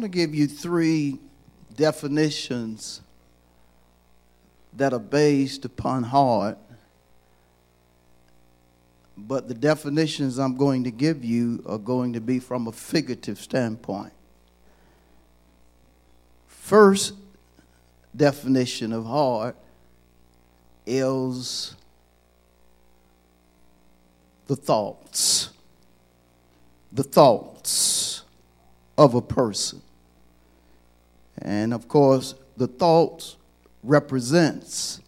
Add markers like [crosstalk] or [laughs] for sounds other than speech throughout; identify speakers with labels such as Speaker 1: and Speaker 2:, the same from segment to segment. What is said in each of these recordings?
Speaker 1: Want to give you three definitions that are based upon heart, but the definitions I'm going to give you are going to be from a figurative standpoint. First definition of heart is the thoughts. The thoughts of a person. And of course, the thoughts represents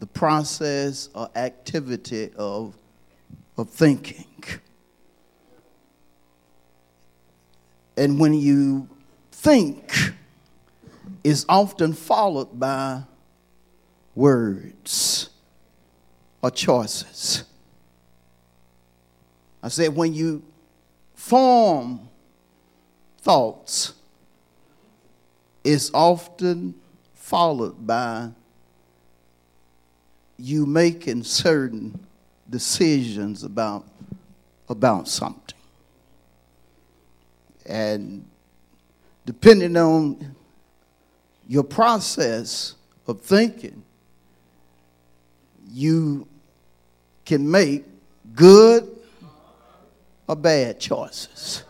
Speaker 1: the process or activity of, of thinking. And when you think, is often followed by words or choices. I said, when you form thoughts, is often followed by you making certain decisions about, about something. And depending on your process of thinking, you can make good or bad choices.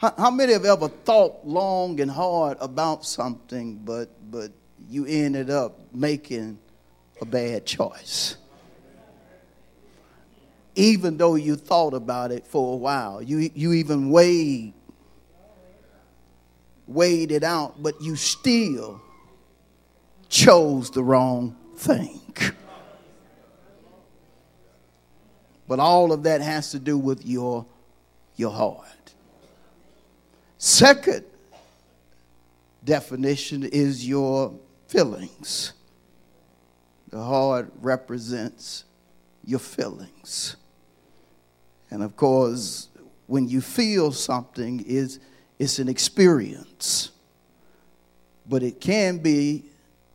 Speaker 1: How, how many have ever thought long and hard about something, but, but you ended up making a bad choice? Even though you thought about it for a while, you, you even weighed, weighed it out, but you still chose the wrong thing. But all of that has to do with your, your heart. Second definition is your feelings. The heart represents your feelings. And of course, when you feel something, is it's an experience. But it can be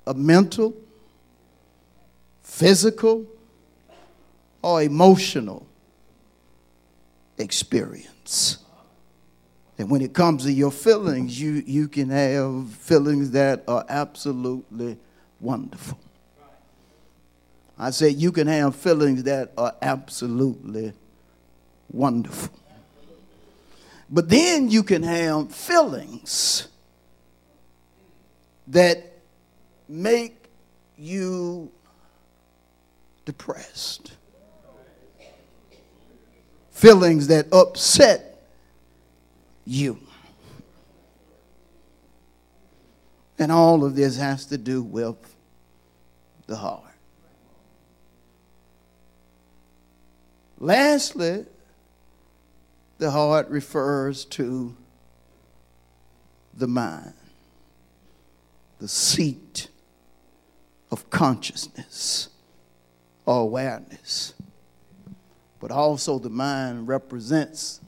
Speaker 1: a mental, physical, or emotional experience. And when it comes to your feelings, you, you can have feelings that are absolutely wonderful. I said you can have feelings that are absolutely wonderful. But then you can have feelings that make you depressed. Feelings that upset you. And all of this has to do with the heart. Lastly, the heart refers to the mind, the seat of consciousness or awareness. But also, the mind represents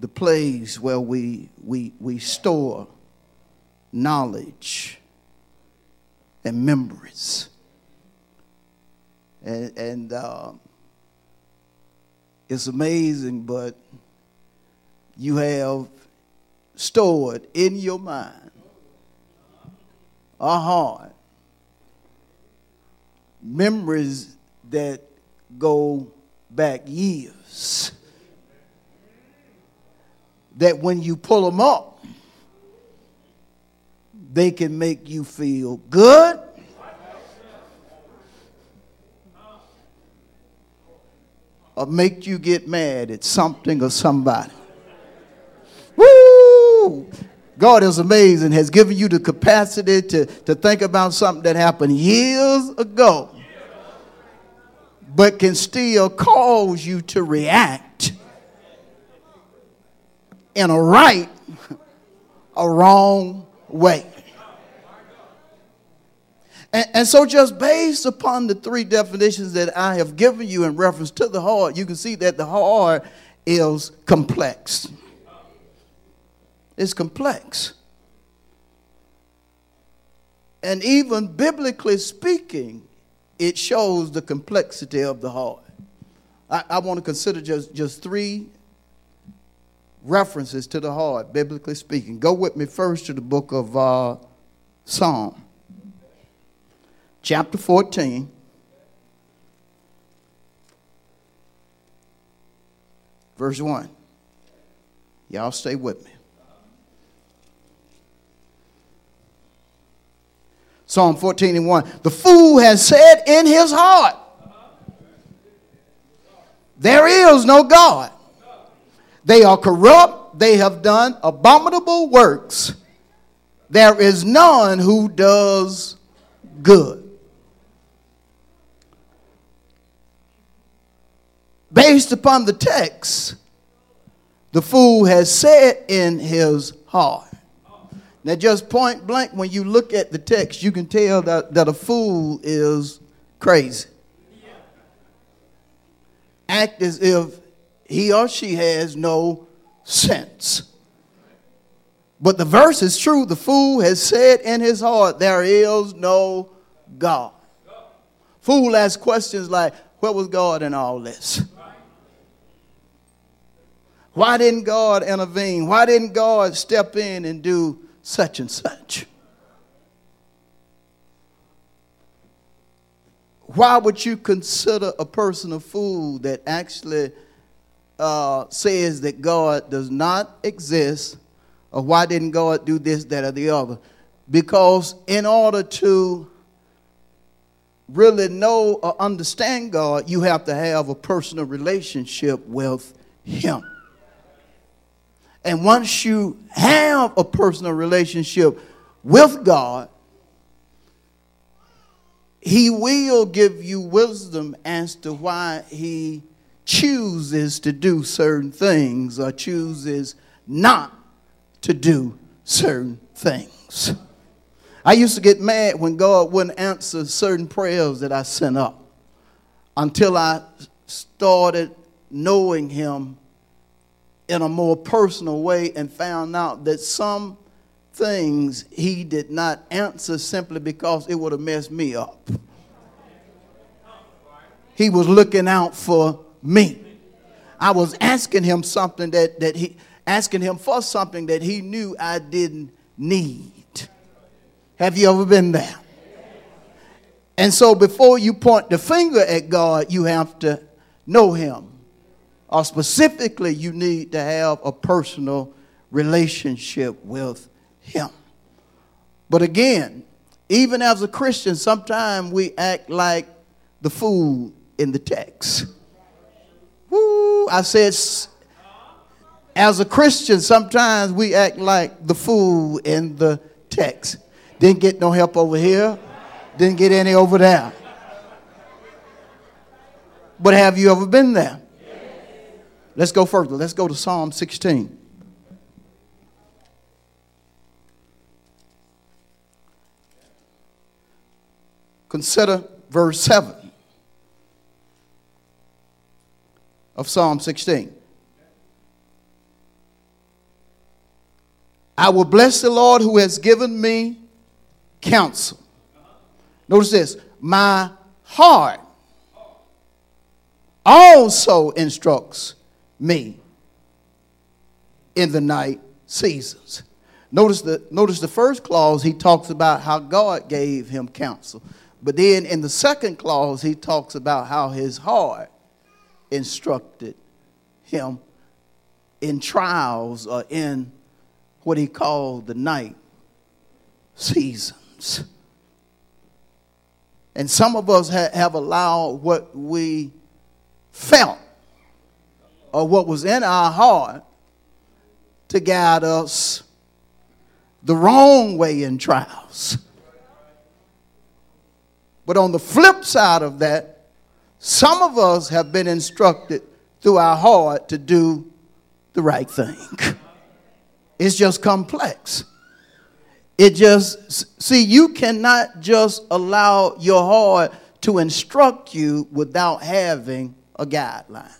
Speaker 1: the place where we, we, we store knowledge and memories. And, and uh, it's amazing, but you have stored in your mind a heart memories that go back years that when you pull them up, they can make you feel good. Or make you get mad at something or somebody. Woo! God is amazing, has given you the capacity to, to think about something that happened years ago, but can still cause you to react in a right, a wrong way. And, and, so, just based upon the three definitions that I have given you in reference to the heart, you can see that the heart is complex. It's complex. And even biblically speaking, it shows the complexity of the heart. I, I want to consider just, just three references to the heart, biblically speaking. Go with me first to the book of uh, Psalm, chapter 14. Verse 1. Y'all stay with me. Psalm 14 and 1. The fool has said in his heart, There is no God. They are corrupt. They have done abominable works. There is none who does good. Based upon the text, the fool has said in his heart. Now, just point blank, when you look at the text, you can tell that, that a fool is crazy. Act as if he or she has no sense. But the verse is true. The fool has said in his heart, There is no God. Fool asks questions like, Where was God in all this? Why didn't God intervene? Why didn't God step in and do such and such. Why would you consider a person a fool that actually uh, says that God does not exist, or why didn't God do this, that, or the other? Because in order to really know or understand God, you have to have a personal relationship with Him. And once you have a personal relationship with God, He will give you wisdom as to why He chooses to do certain things or chooses not to do certain things. I used to get mad when God wouldn't answer certain prayers that I sent up until I started knowing Him in a more personal way and found out that some things he did not answer simply because it would have messed me up. He was looking out for me. I was asking him something that, that he asking him for something that he knew I didn't need. Have you ever been there? And so before you point the finger at God, you have to know him or specifically you need to have a personal relationship with him. But again, even as a Christian, sometimes we act like the fool in the text. Woo, I said, as a Christian, sometimes we act like the fool in the text. Didn't get no help over here, didn't get any over there. But have you ever been there? Let's go further. Let's go to Psalm 16. Consider verse 7 of Psalm 16. I will bless the Lord who has given me counsel. Notice this my heart also instructs me in the night seasons. Notice the, notice the first clause, he talks about how God gave him counsel. But then in the second clause, he talks about how his heart instructed him in trials or in what he called the night seasons. And some of us ha- have allowed what we felt or what was in our heart to guide us the wrong way in trials. But on the flip side of that, some of us have been instructed through our heart to do the right thing. It's just complex. It just, see, you cannot just allow your heart to instruct you without having a guideline.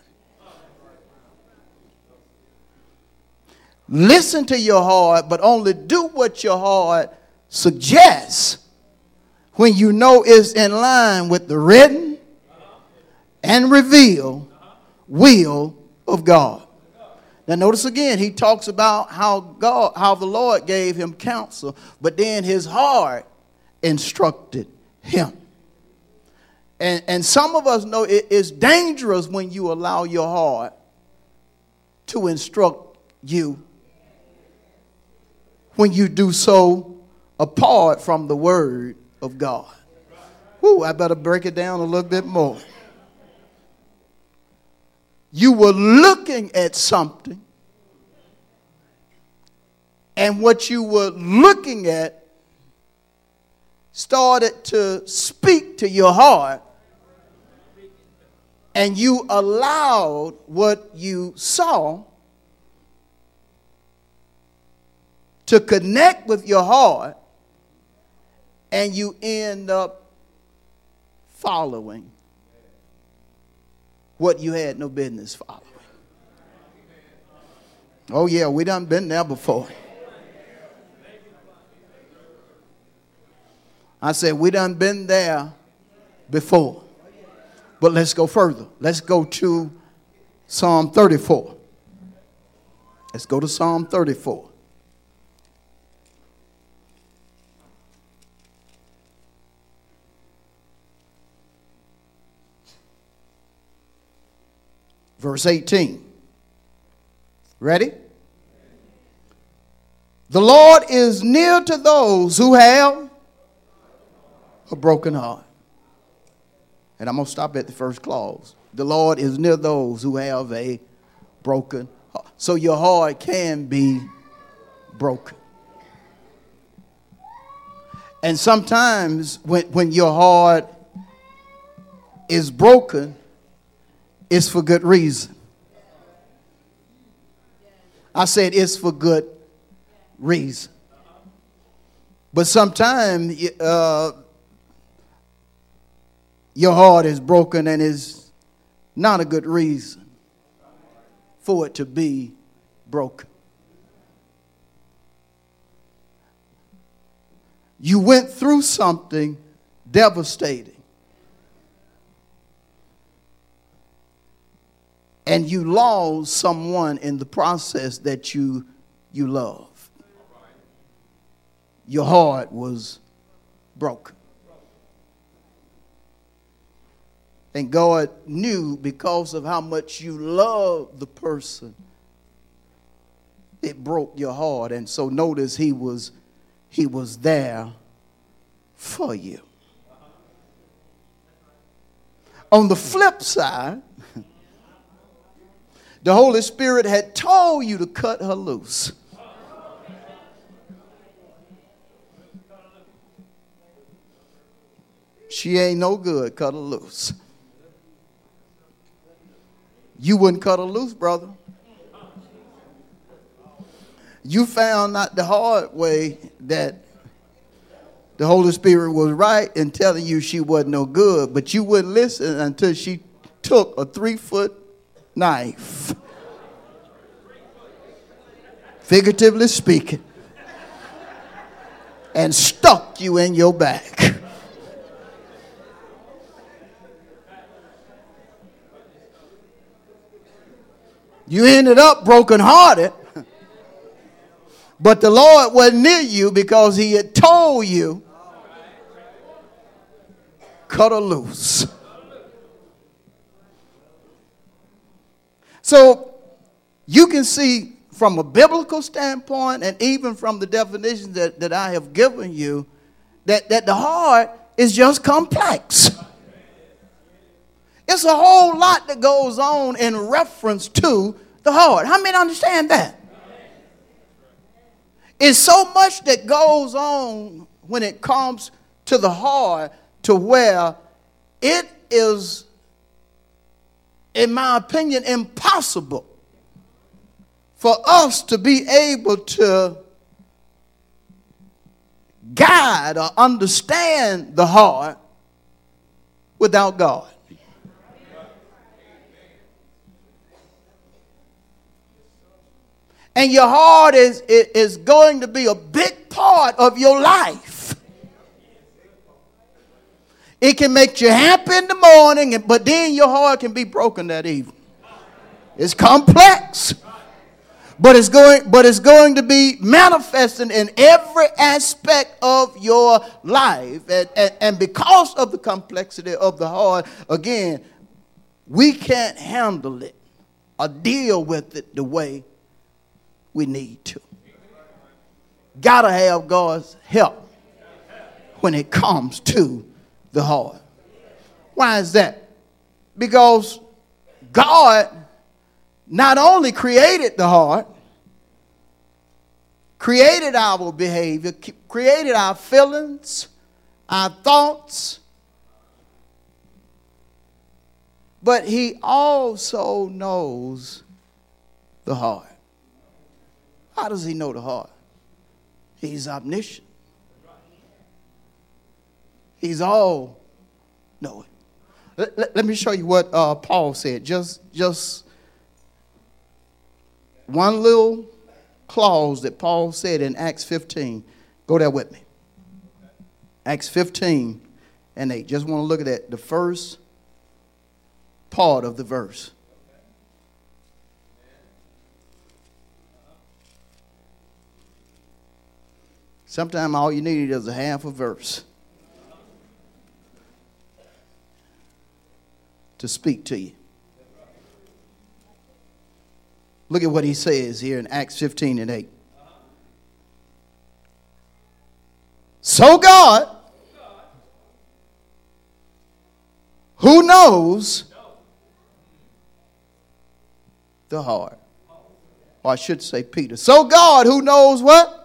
Speaker 1: Listen to your heart, but only do what your heart suggests when you know it's in line with the written and reveal will of God. Now notice again, he talks about how God, how the Lord gave him counsel, but then his heart instructed him. And, and some of us know it is dangerous when you allow your heart to instruct you when you do so apart from the word of God. Whoo, I better break it down a little bit more. You were looking at something, and what you were looking at started to speak to your heart, and you allowed what you saw to connect with your heart, and you end up following what you had no business following. Oh, yeah, we done been there before. I said, we done been there before. But let's go further. Let's go to Psalm 34. Let's go to Psalm 34. Verse 18. Ready? The Lord is near to those who have a broken heart. And I'm going to stop at the first clause. The Lord is near those who have a broken heart. So your heart can be broken. And sometimes when, when your heart is broken, it's for good reason. I said it's for good reason. But sometimes uh, your heart is broken and is not a good reason for it to be broken. You went through something devastating. And you lost someone in the process that you you love. Your heart was broken. And god knew because of how much you love the person it broke your heart. And so notice he was he was there for you. On the flip side the Holy Spirit had told you to cut her loose. She ain't no good. Cut her loose. You wouldn't cut her loose, brother. You found out the hard way that the Holy Spirit was right in telling you she wasn't no good, but you wouldn't listen until she took a three foot knife. Figuratively speaking. And stuck you in your back. You ended up brokenhearted. But the Lord wasn't near you because He had told you, cut her loose. So you can see from a biblical standpoint and even from the definitions that, that I have given you that, that the heart is just complex. It's a whole lot that goes on in reference to the heart. How many understand that? It's so much that goes on when it comes to the heart to where it is in my opinion, impossible for us to be able to guide or understand the heart without God. And your heart is, is going to be a big part of your life. It can make you happy in the morning, but then your heart can be broken that evening. It's complex but it's going but it's going to be manifesting in every aspect of your life and, and, and because of the complexity of the heart again we can't handle it or deal with it the way we need to gotta have god's help when it comes to the heart why is that because god not only created the heart, created our behavior, created our feelings, our thoughts, but he also knows the heart. How does he know the heart? He's omniscient. He's all knowing. Let, let, me show you what uh, Paul said. Just, just one little clause that Paul said in Acts 15. Go there with me. Acts 15 and 8. Just want to look at that. The first part of the verse. Sometimes all you need is a half a verse to speak to you. Look at what he says here in Acts 15 and 8. So God, who knows the heart? Or I should say Peter. So God, who knows what?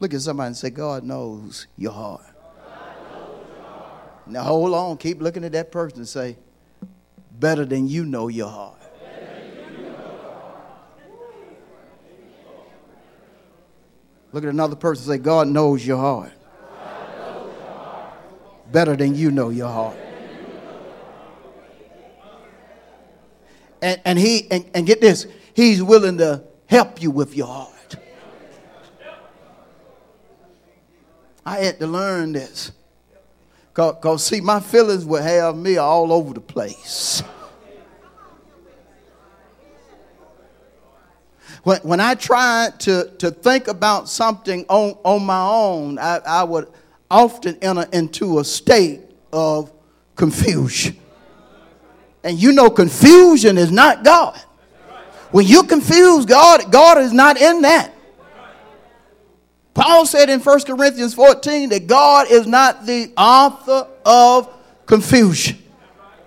Speaker 1: Look at somebody and say, God knows your heart. Knows your heart. Now hold on, keep looking at that person and say, better than you know your heart. Look at another person and say, God knows your heart. Better than you know your heart. And, and he and, and get this, he's willing to help you with your heart. I had to learn this. Because, see, my feelings would have me all over the place. When, when I tried to, to think about something on, on my own, I, I would often enter into a state of confusion. And you know, confusion is not God. When you confuse God, God is not in that. Paul said in 1 Corinthians 14 that God is not the author of confusion.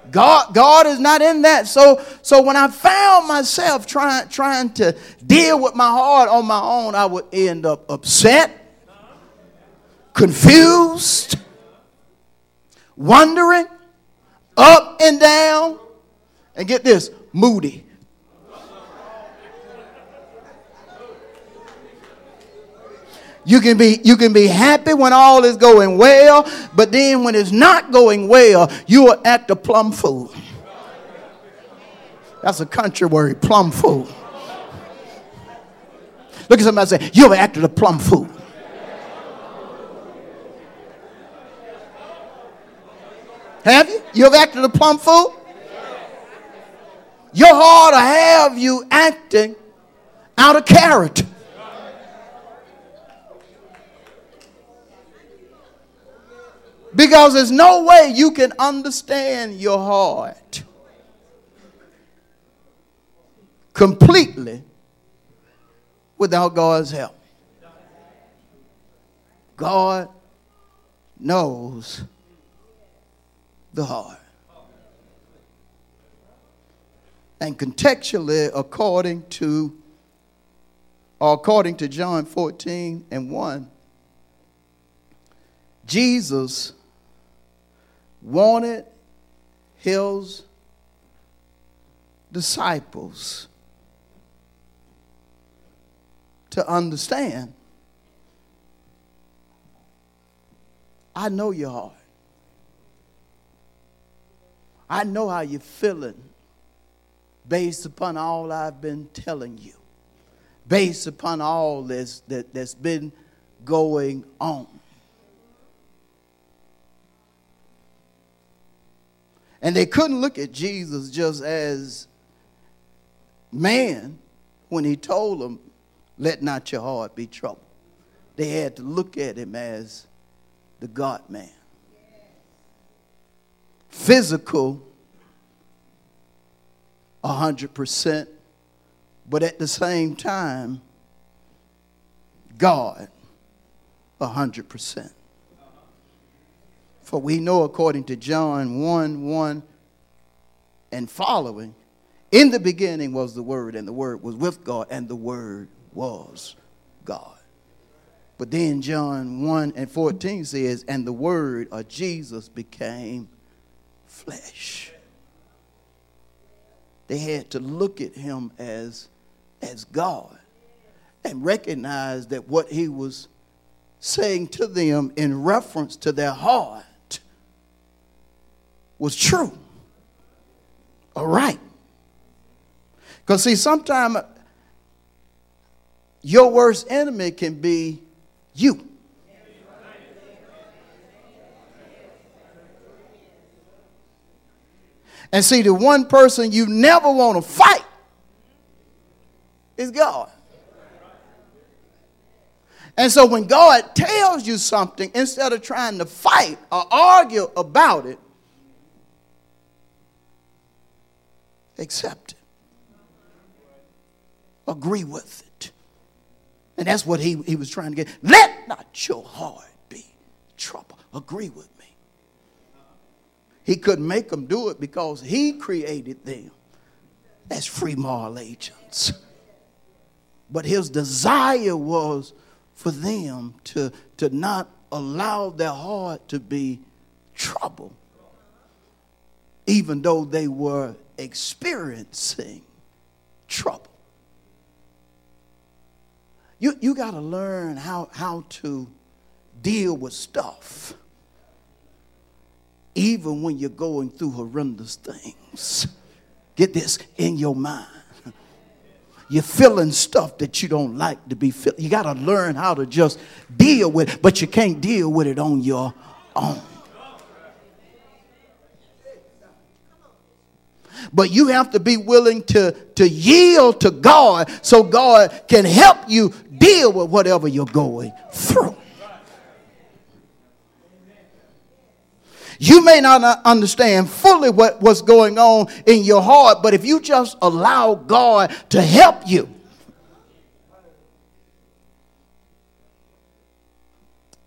Speaker 1: God, God is not in that. So, so when I found myself trying, trying to deal with my heart on my own, I would end up upset, confused, wondering, up and down, and get this, moody. You can be you can be happy when all is going well, but then when it's not going well, you will act a plum fool. That's a country word, plum fool. Look at somebody say, you ever acted a plum fool. Have you? You have acted a plum fool? Your heart will have you acting out of character. Because there's no way you can understand your heart completely without God's help. God knows the heart. And contextually, according to or according to John 14 and 1, Jesus wanted his disciples to understand I know your heart. I know how you're feeling based upon all I've been telling you, based upon all this that, that's been going on. And they couldn't look at Jesus just as man when he told them, Let not your heart be troubled. They had to look at him as the God man physical 100%, but at the same time, God 100%. For we know, according to John 1 1 and following, in the beginning was the Word, and the Word was with God, and the Word was God. But then John 1 and 14 says, And the Word of Jesus became flesh. They had to look at him as, as God and recognize that what he was saying to them in reference to their heart was true. All right. Because, see, sometimes your worst enemy can be you. And see, the one person you never want to fight is God. And so when God tells you something, instead of trying to fight or argue about it, accept it. Agree with it. And that's what he, he was trying to get. Let not your heart be troubled. Agree with me. He couldn't make them do it because he created them as free moral agents. But his desire was for them to, to not allow their heart to be troubled, even though they were experiencing trouble. You, you got to learn how, how to deal with stuff even when you're going through horrendous things. Get this in your mind. You're feeling stuff that you don't like to be feeling. You got to learn how to just deal with it, but you can't deal with it on your own. But you have to be willing to, to yield to God so God can help you deal with whatever you're going through. You may not uh, understand fully what, what's going on in your heart, but if you just allow God to help you,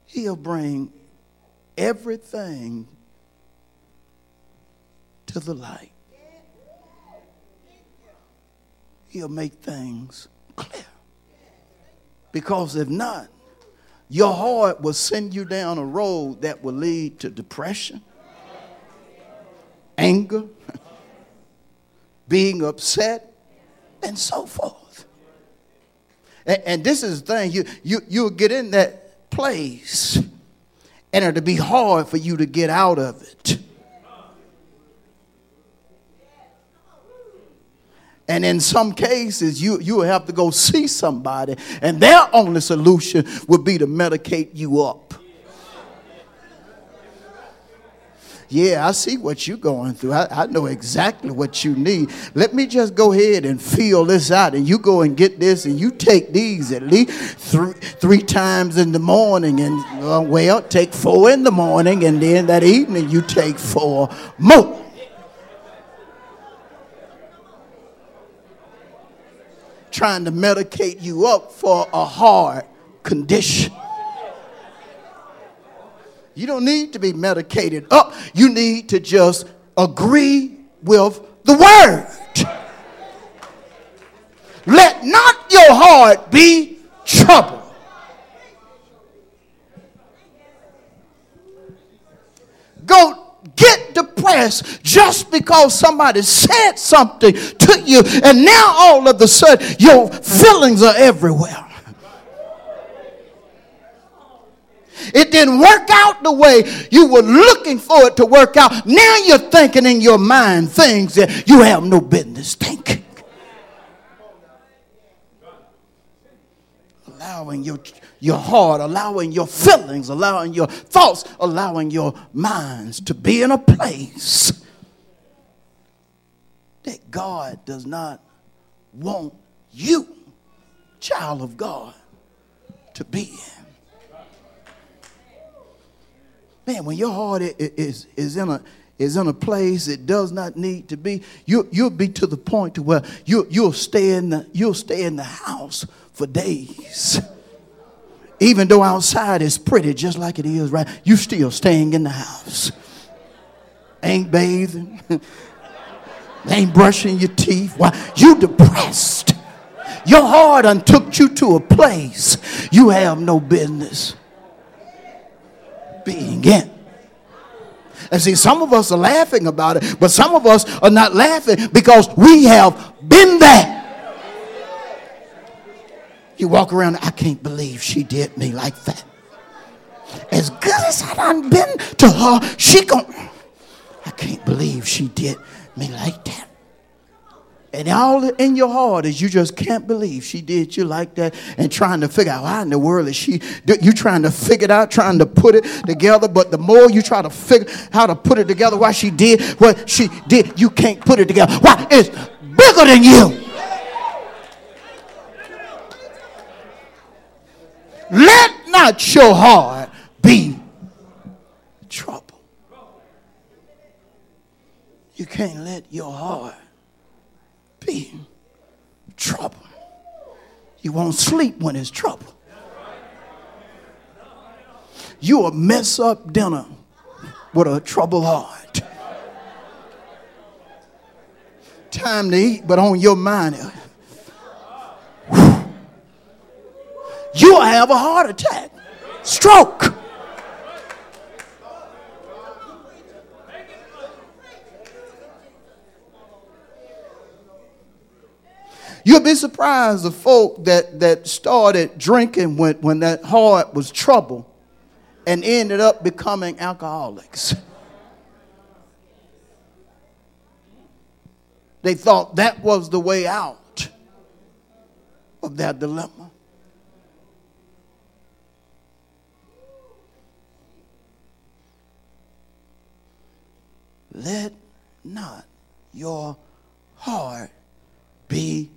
Speaker 1: He'll bring everything to the light. He'll make things clear. Because if not, your heart will send you down a road that will lead to depression, anger, [laughs] being upset, and so forth. And, and, this is the thing you, you, you'll get in that place, and it'll be hard for you to get out of it. And in some cases, you, you will have to go see somebody, and their only solution would be to medicate you up. Yeah, I see what you're going through. I, I, know exactly what you need. Let me just go ahead and feel this out. And you go and get this, and you take these at least three, three times in the morning. And, uh, well, take four in the morning, and then that evening you take four more. Trying to medicate you up for a hard condition. You don't need to be medicated up. You need to just agree with the word. Let not your heart be troubled. Go get depressed just because somebody said something to you, and now all of a sudden your feelings are everywhere. It didn't work out the way you were looking for it to work out. Now you're thinking in your mind things that you have no business thinking. Allowing your, your heart, allowing your feelings, allowing your thoughts, allowing your minds to be in a place that God does not want you, child of God, to be in. Man, when your heart is, is, in a, is in a place it does not need to be, you, you'll be to the point to where you, you'll, stay in the, you'll stay in the house for days. Even though outside is pretty just like it is right, you still staying in the house. Ain't bathing, [laughs] ain't brushing your teeth. Why? You depressed. Your heart done took you to a place you have no business being in. And see, some of us are laughing about it, but some of us are not laughing because we have been there. You walk around, I can't believe she did me like that. As good as I done been to her, she gon' I can't believe she did me like that. And all in your heart is you just can't believe she did you like that and trying to figure out why in the world is she, you trying to figure it out, trying to put it together. But the more you try to figure how to put it together, why she did what she did, you can't put it together. Why? It's bigger than you. Let not your heart be trouble. You can't let your heart be trouble. You won't sleep when it's trouble. You will mess up dinner with a troubled heart. Time to eat, but on your mind, you'll have a heart attack, stroke. You'll be surprised the folk that, that started drinking when, when that heart was trouble and ended up becoming alcoholics. They thought that was the way out of that dilemma. Let not your heart be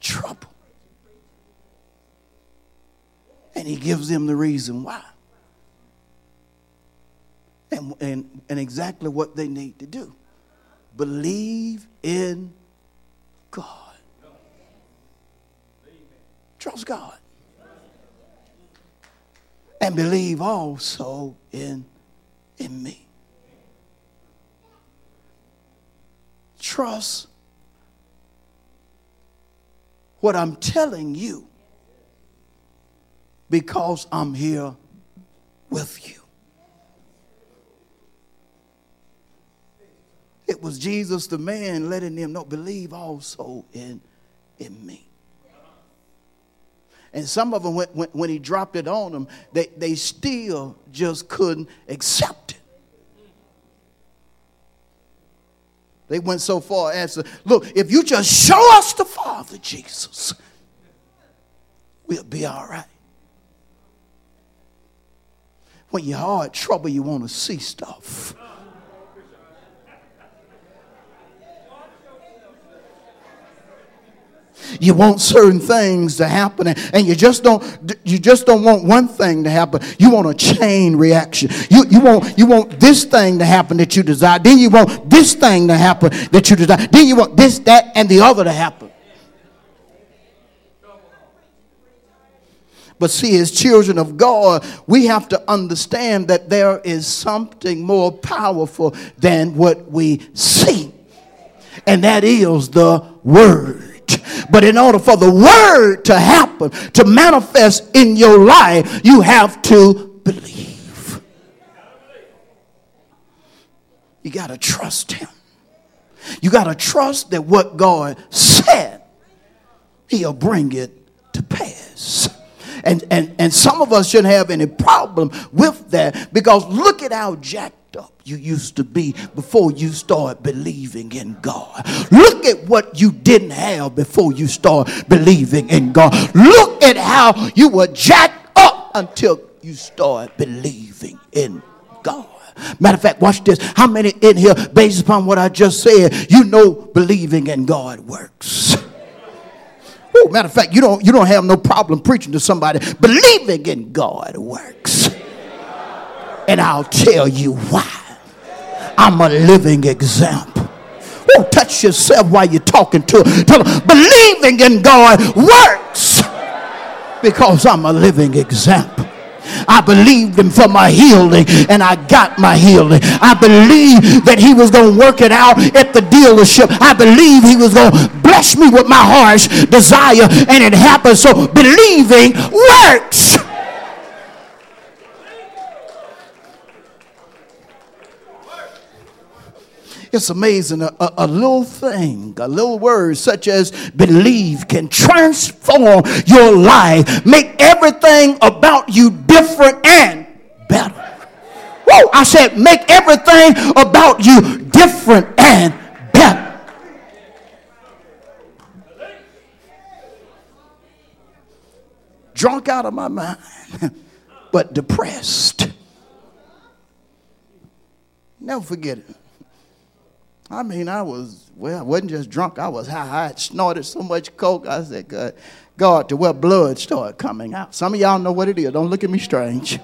Speaker 1: troubled. And he gives them the reason why. And, and, and exactly what they need to do. Believe in God. Trust God. And believe also in, in me. Trust what I'm telling you because I'm here with you. It was Jesus, the man, letting them know, believe also in, in me. And some of them, when, when, when he dropped it on them, they, they still just couldn't accept it. They went so far as to look, if you just show us the Father, Jesus, we'll be all right. When you're hard trouble, you want to see stuff. You want certain things to happen and you just don't you just don't want one thing to happen. You want a chain reaction. You, you want you want this thing to happen that you desire. Then you want this thing to happen that you desire. Then you want this that and the other to happen. But see, as children of God, we have to understand that there is something more powerful than what we see, and that is the Word. But in order for the word to happen, to manifest in your life, you have to believe. You got to trust Him. You got to trust that what God said, He'll bring it to pass. And, and, and some of us shouldn't have any problem with that because look at how jacked up you used to be before you start believing in God. Look at what you didn't have before you start believing in God. Look at how you were jacked up until you start believing in God. Matter of fact, watch this. How many in here, based upon what I just said, you know believing in God works? Ooh, [laughs] matter of fact, you don't you don't have no problem preaching to somebody. Believing in God works. And I'll tell you why. I'm a living example. Oh, touch yourself while you're talking to. Believing in God works because I'm a living example. I believed him for my healing and I got my healing. I believed that he was going to work it out at the dealership. I believe he was going to bless me with my heart's desire and it happened. So believing works. It's amazing. A, a, a, little thing, a little word such as believe can transform your life, make everything about you different and better. Whoa, I said, make everything about you different and better. Drunk out of my mind, [laughs] but depressed. Never forget it. I mean, I was, well, I wasn't just drunk. I was high. I had snorted so much coke. I said, God, God, to where blood started coming out. Some of y'all know what it is. Don't look at me strange.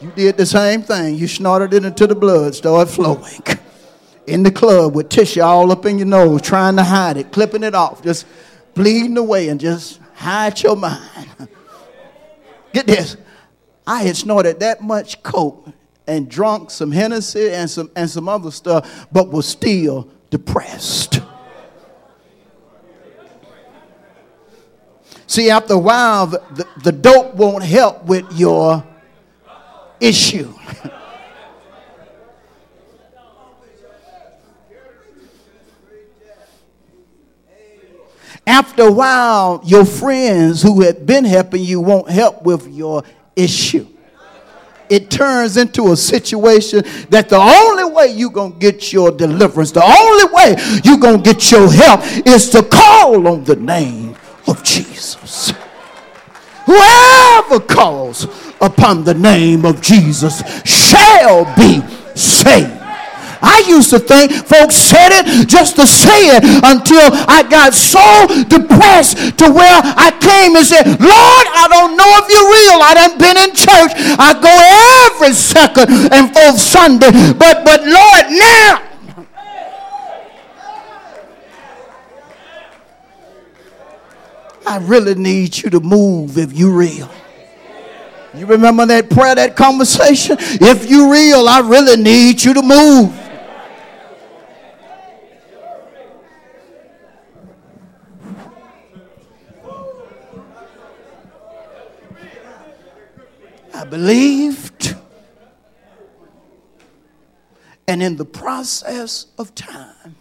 Speaker 1: You did the same thing. You snorted it until the blood started flowing. In the club with tissue all up in your nose, trying to hide it, clipping it off, just bleeding away and just hide your mind. [laughs] Get this. I had snorted that much coke and drunk some Hennessy and some, and some other stuff, but was still depressed. See, after a while, the, the, dope won't help with your issue. [laughs] After a while, your friends who had been helping you won't help with your issue it turns into a situation that the only way you're going to get your deliverance, the only way you're going to get your help is to call on the name of Jesus. Whoever calls upon the name of Jesus shall be saved. I used to think folks said it just to say it until I got so depressed to where I came and said, Lord, I don't know if you're real. I done been in church. I go every second and fourth Sunday. But but Lord, now I really need you to move if you're real. You remember that prayer, that conversation? If you're real, I really need you to move. Believed. And in the process of time,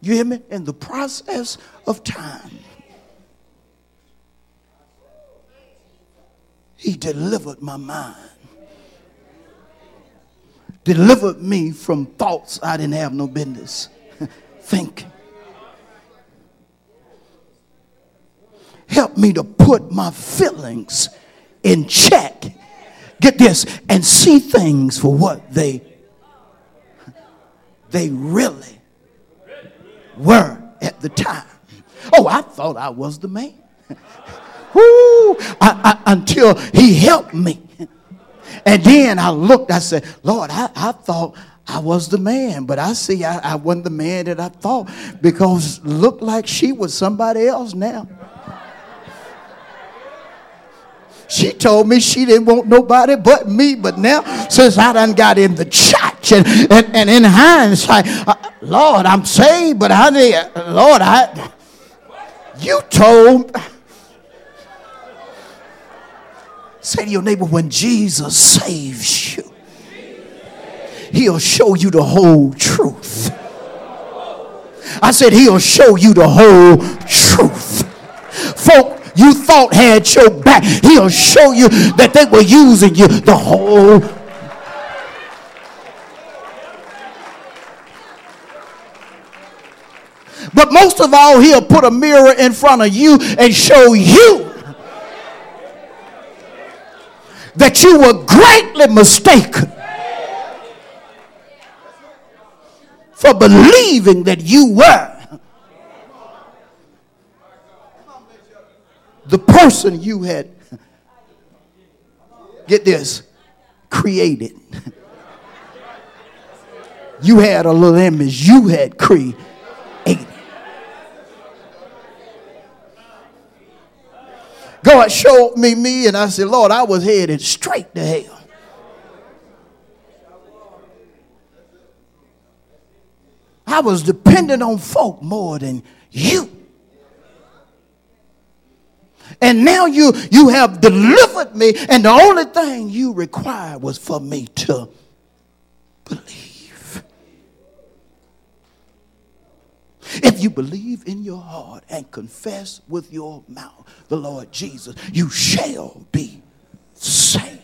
Speaker 1: you hear me? In the process of time, he delivered my mind. Delivered me from thoughts I didn't have no business [laughs] thinking. Help me to put my feelings in check get this, and see things for what they they really were at the time. Oh, I thought I was the man. [laughs] Woo, I, I, until he helped me. And then I looked, I said, Lord, I, I thought I was the man, but I see I, I wasn't the man that I thought because looked like she was somebody else now. She told me she didn't want nobody but me. But now, since I done got in the church and, and, and in hindsight, uh, Lord, I'm saved, but honey, Lord, I, you told. Say to your neighbor, when Jesus saves you, He'll show you the whole truth. I said, He'll show you the whole truth. Folk you thought had your back, He'll show you that they were using you the whole But most of all, he'll put a mirror in front of you and show you that you were greatly mistaken for believing that you were the person you had, get this, created. You had a little image you had created. God showed me me, and I said, Lord, I was headed straight to hell. I was dependent on folk more than you. And now you you have delivered me, and the only thing you required was for me to believe. If you believe in your heart and confess with your mouth the Lord Jesus, you shall be saved.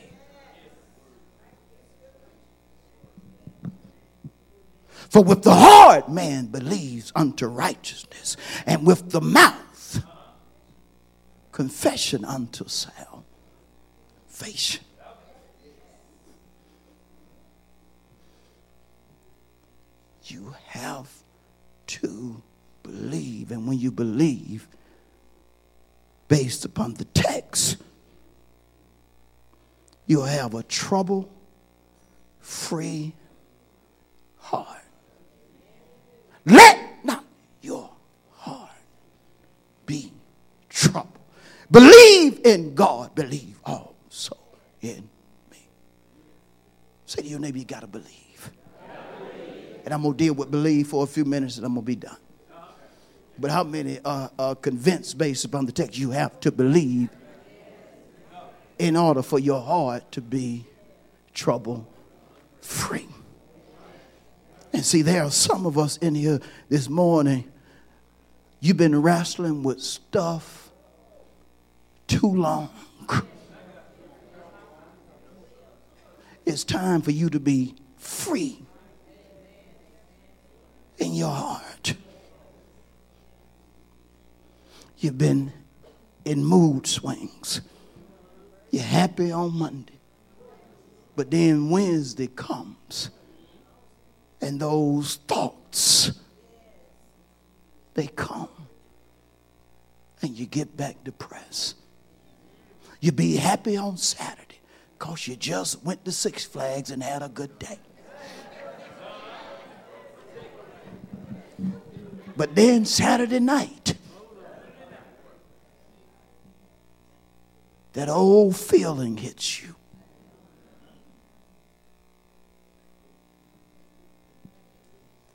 Speaker 1: For with the heart man believes unto righteousness, and with the mouth confession unto salvation. You have to believe. And when you believe based upon the text, you'll have a trouble free heart. Let not your heart be troubled. Believe in God, believe also in me. Say to your neighbor, you got to believe. And I'm going to deal with believe for a few minutes and I'm going to be done. But how many are, are convinced based upon the text? You have to believe in order for your heart to be trouble free. And see, there are some of us in here this morning, you've been wrestling with stuff too long. It's time for you to be free in your heart. You've been in mood swings. You're happy on Monday. But then Wednesday comes and those thoughts, they come and you get back depressed. You be happy on Saturday because you just went to Six Flags and had a good day. But then Saturday night, that old feeling hits you.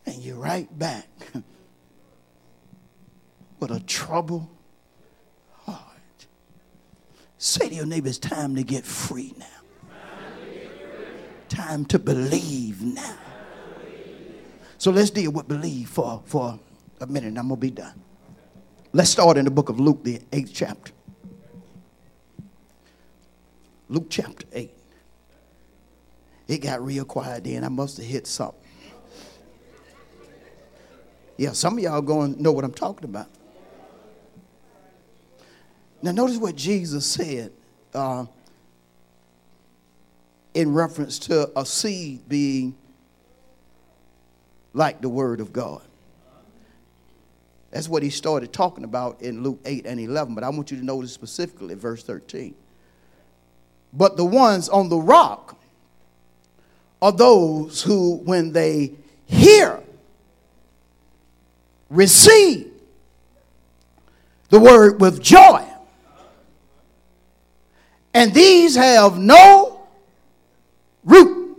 Speaker 1: And you're right back [laughs] with a troubled heart. Say to your neighbor, it's time to get free now. Time to believe now. So let's deal with believe for, for a minute and I'm going to be done. Let's start in the book of Luke, the eighth chapter. Luke chapter 8. It got real quiet then. I must have hit something. Yeah, some of y'all going know what I'm talking about. Now, notice what Jesus said uh, in reference to a seed being like the Word of God. That's what he started talking about in Luke 8 and 11. But I want you to notice specifically verse 13. But the ones on the rock are those who, when they hear, receive the word with joy. And these have no root.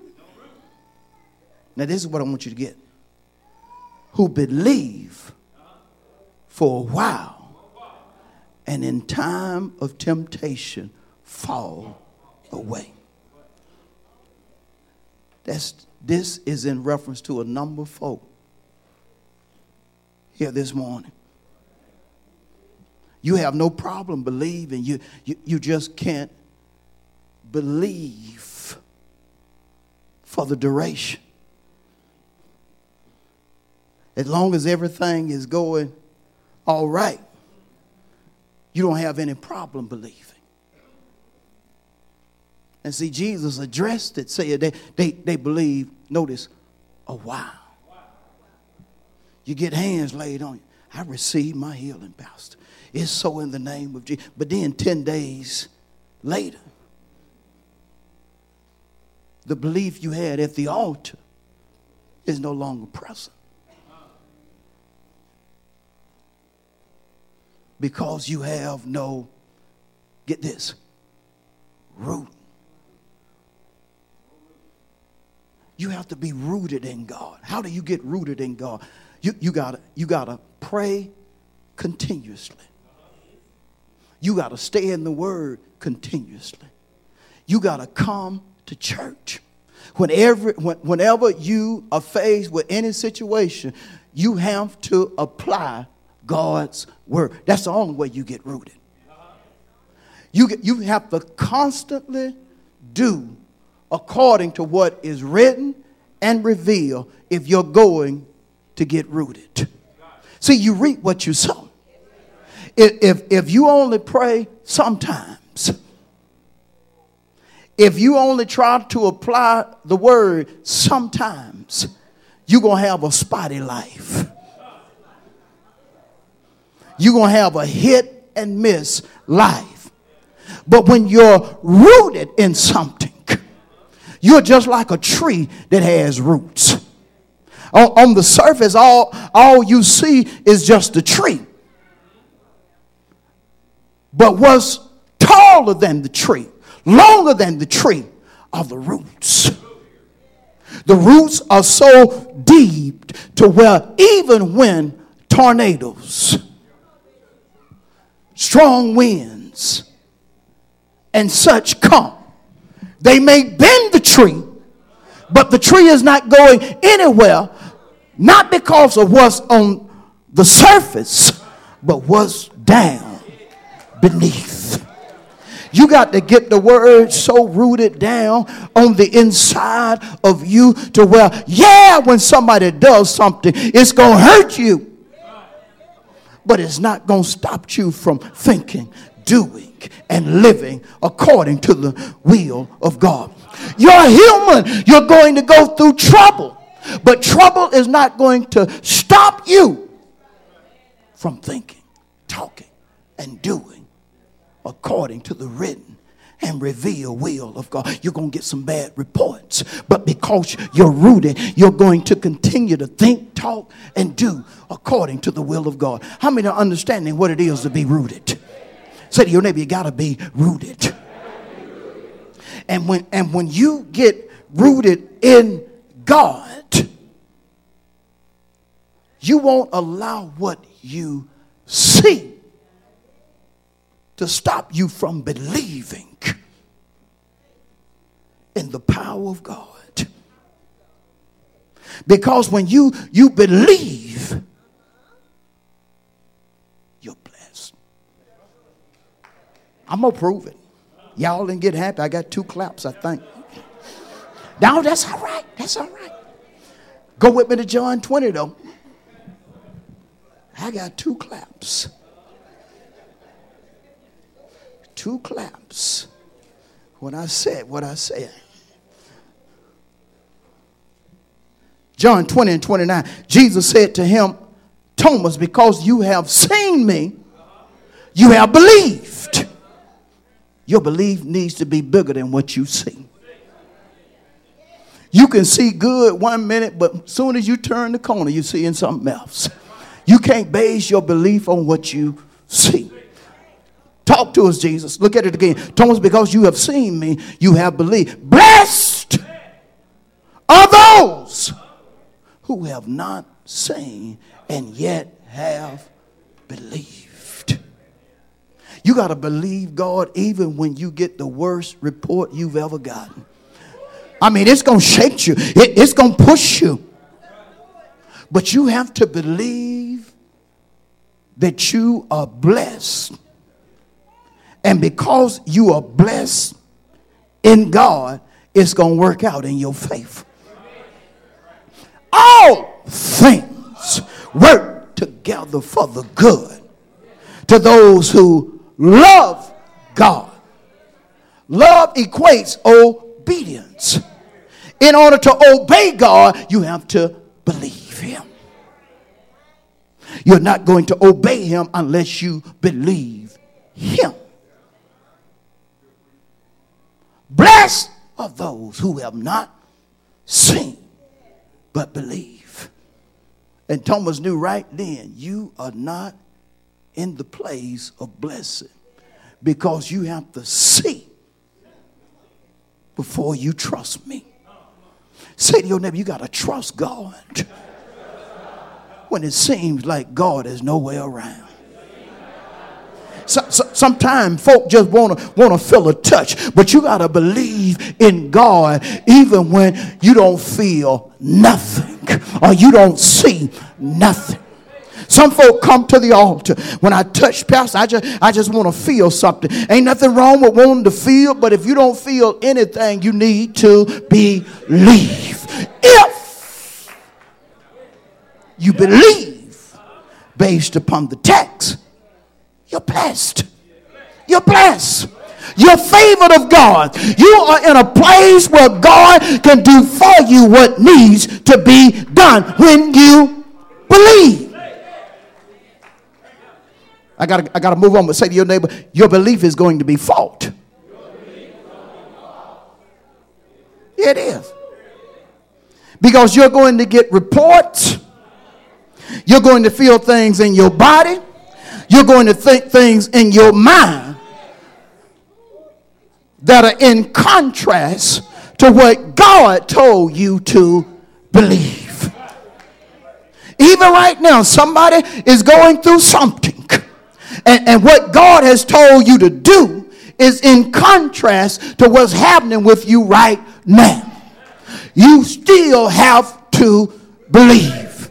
Speaker 1: Now, this is what I want you to get. Who believe for a while, and in time of temptation, fall away. That's, this is in reference to a number of folk here this morning. You have no problem believing. You, you, you just can't believe for the duration. As long as everything is going all right, you don't have any problem believing. And see, Jesus addressed it, saying they, they, they believe, notice, a while. You get hands laid on you. I received my healing, Pastor. It's so in the name of Jesus. But then 10 days later, the belief you had at the altar is no longer present. Because you have no, get this, root. You have to be rooted in God. How do you get rooted in God? You, you gotta you gotta pray continuously. You gotta stay in the word continuously. You gotta come to church. Whenever, whenever you are faced with any situation, you have to apply God's word. That's the only way you get rooted. You, get, you have to constantly do according to what is written and revealed if you're going to get rooted. See, you reap what you sow. If, if, if you only pray sometimes, if you only try to apply the word sometimes, you're going to have a spotty life. You're going to have a hit and miss life. But when you're rooted in something, you're just like a tree that has roots. On, on the surface, all, all you see is just a tree. But what's taller than the tree, longer than the tree, are the roots. The roots are so deep to where even when tornadoes, strong winds, and such come, they may bend the tree, but the tree is not going anywhere, not because of what's on the surface, but what's down beneath. You got to get the word so rooted down on the inside of you to where, yeah, when somebody does something, it's going to hurt you. But it's not going to stop you from thinking, doing, and living according to the will of God. You're human. You're going to go through trouble. But trouble is not going to stop you from thinking, talking, and doing according to the written and reveal will of God. You're going to get some bad reports, but because you're rooted, you're going to continue to think, talk, and do according to the will of God. How many are understanding what it is to be rooted? Say to your neighbor, you got to be rooted. And when, and when you get rooted in God, you won't allow what you see to stop you from believing in the power of God. Because when you you believe, you're blessed. I'm gonna prove it. Y'all didn't get happy. I got two claps, I think. Now that's all right. That's all right. Go with me to John 20 though. I got two claps. Two claps when I said what I said. John 20 and 29. Jesus said to him, Thomas, because you have seen me, you have believed. Your belief needs to be bigger than what you see. You can see good one minute, but as soon as you turn the corner, you're seeing something else. You can't base your belief on what you see. Talk to us, Jesus. Look at it again. Thomas, because you have seen me, you have believed. Blessed are those who have not seen and yet have believed. You got to believe God even when you get the worst report you've ever gotten. I mean, it's going to shake you, it, it's going to push you. But you have to believe that you are blessed. And because you are blessed in God, it's going to work out in your faith. All things work together for the good to those who love God. Love equates obedience. In order to obey God, you have to believe Him. You're not going to obey Him unless you believe Him. Blessed are those who have not seen but believe. And Thomas knew right then, you are not in the place of blessing because you have to see before you trust me. Say to your neighbor, you got to trust God when it seems like God is nowhere around. So, so, sometimes folk just want to want to feel a touch, but you got to believe in God even when you don't feel nothing or you don't see nothing. Some folk come to the altar. When I touch pastor, I just I just want to feel something. Ain't nothing wrong with wanting to feel, but if you don't feel anything, you need to believe. If you believe based upon the text, you're blessed. You're blessed. You're favored of God. You are in a place where God can do for you what needs to be done when you believe. I got to I got to move on, but say to your neighbor, your belief is going to be fought. It is. Because you're going to get reports. You're going to feel things in your body. You're going to think things in your mind that are in contrast to what God told you to believe. Even right now, somebody is going through something and, and what God has told you to do is in contrast to what's happening with you right now. You still have to believe.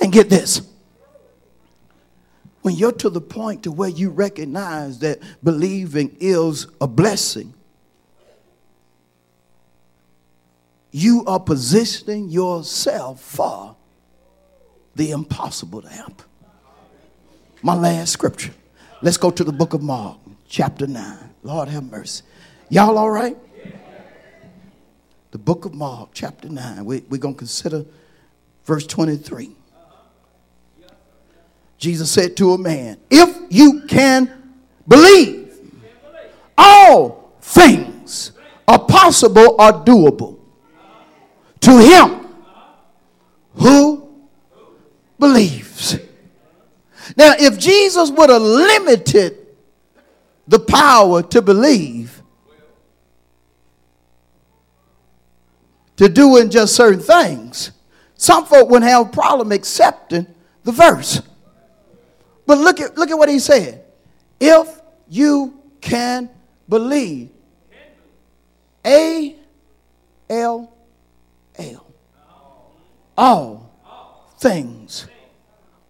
Speaker 1: And get this. When you're to the point to where you recognize that believing is a blessing, you are positioning yourself for the impossible to happen my last scripture. Let's go to the book of Mark, chapter 9. Lord have mercy. Y'all all right? The book of Mark, chapter 9. We, we're going to consider verse 23. Jesus said to a man, If you can believe, all things are possible or doable to him who believes. Now, if Jesus would have limited the power to believe to doing just certain things, some folk wouldn't have a problem accepting the verse. But look at, look at what he said. If you can believe, A L L, all things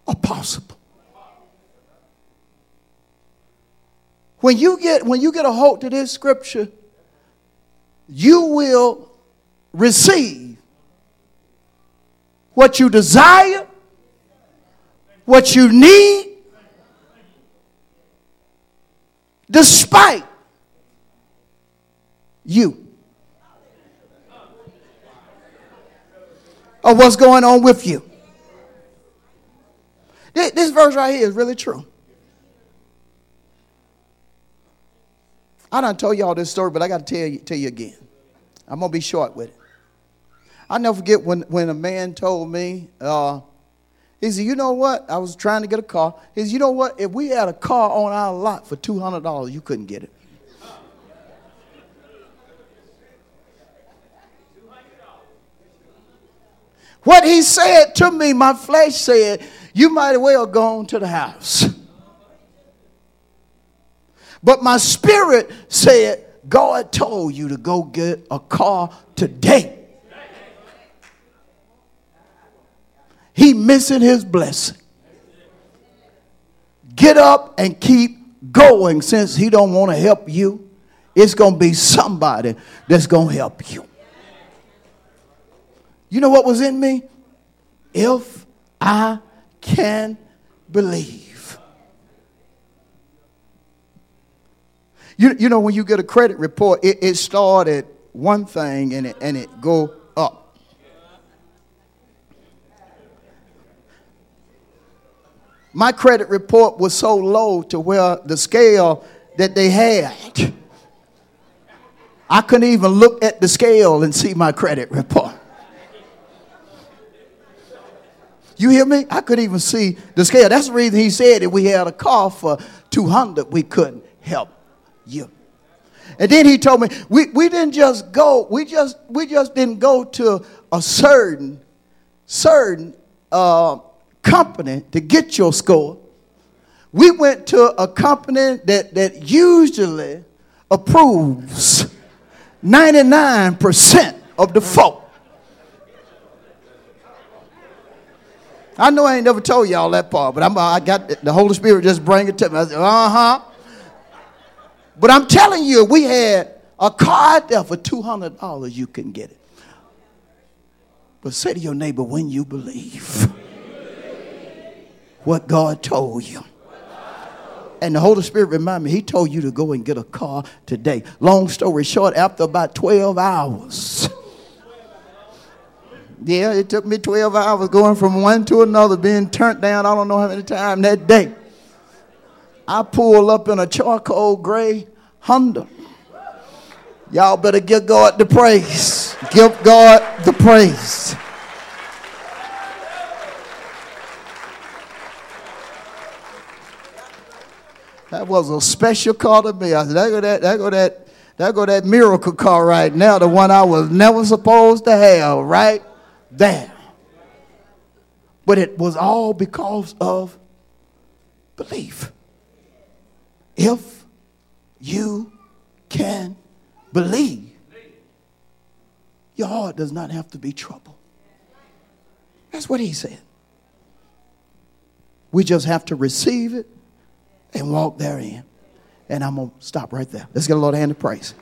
Speaker 1: are possible. When you get when you get a hold to this scripture, you will receive what you desire, what you need, despite you. Or what's going on with you. This verse right here is really true. I done told y'all this story, but I got to tell you, tell you again. I'm going to be short with it. i never forget when, when a man told me, uh, he said, You know what? I was trying to get a car. He said, You know what? If we had a car on our lot for $200, you couldn't get it. What he said to me, my flesh said, You might as well go on to the house. But my spirit said, God told you to go get a car today. He missing his blessing. Get up and keep going since he don't want to help you. It's going to be somebody that's going to help you. You know what was in me? If I can believe. You, you know, when you get a credit report, it, it started one thing and it, and it go up. My credit report was so low to where the scale that they had, I couldn't even look at the scale and see my credit report. You hear me? I couldn't even see the scale. That's the reason he said if we had a car for 200, we couldn't help you. And then he told me, we, we didn't just go, we just we just didn't go to a certain certain uh, company to get your score. We went to a company that, that usually approves 99% of the folk. I know I ain't never told y'all that part, but I'm, I got the Holy Spirit just bring it to me. I said, uh huh. But I'm telling you, we had a card there for $200. You can get it. But say to your neighbor, when you believe what God told you. And the Holy Spirit reminded me, He told you to go and get a car today. Long story short, after about 12 hours, yeah, it took me 12 hours going from one to another, being turned down I don't know how many times that day. I pulled up in a charcoal gray Honda. Y'all better give God the praise. Give God the praise. That was a special car to me. I said, there go that, there go that, there go that miracle car right now, the one I was never supposed to have, right? there. But it was all because of belief. If you can believe, your heart does not have to be troubled. That's what he said. We just have to receive it and walk therein. And I'm going to stop right there. Let's get a Lord hand of praise.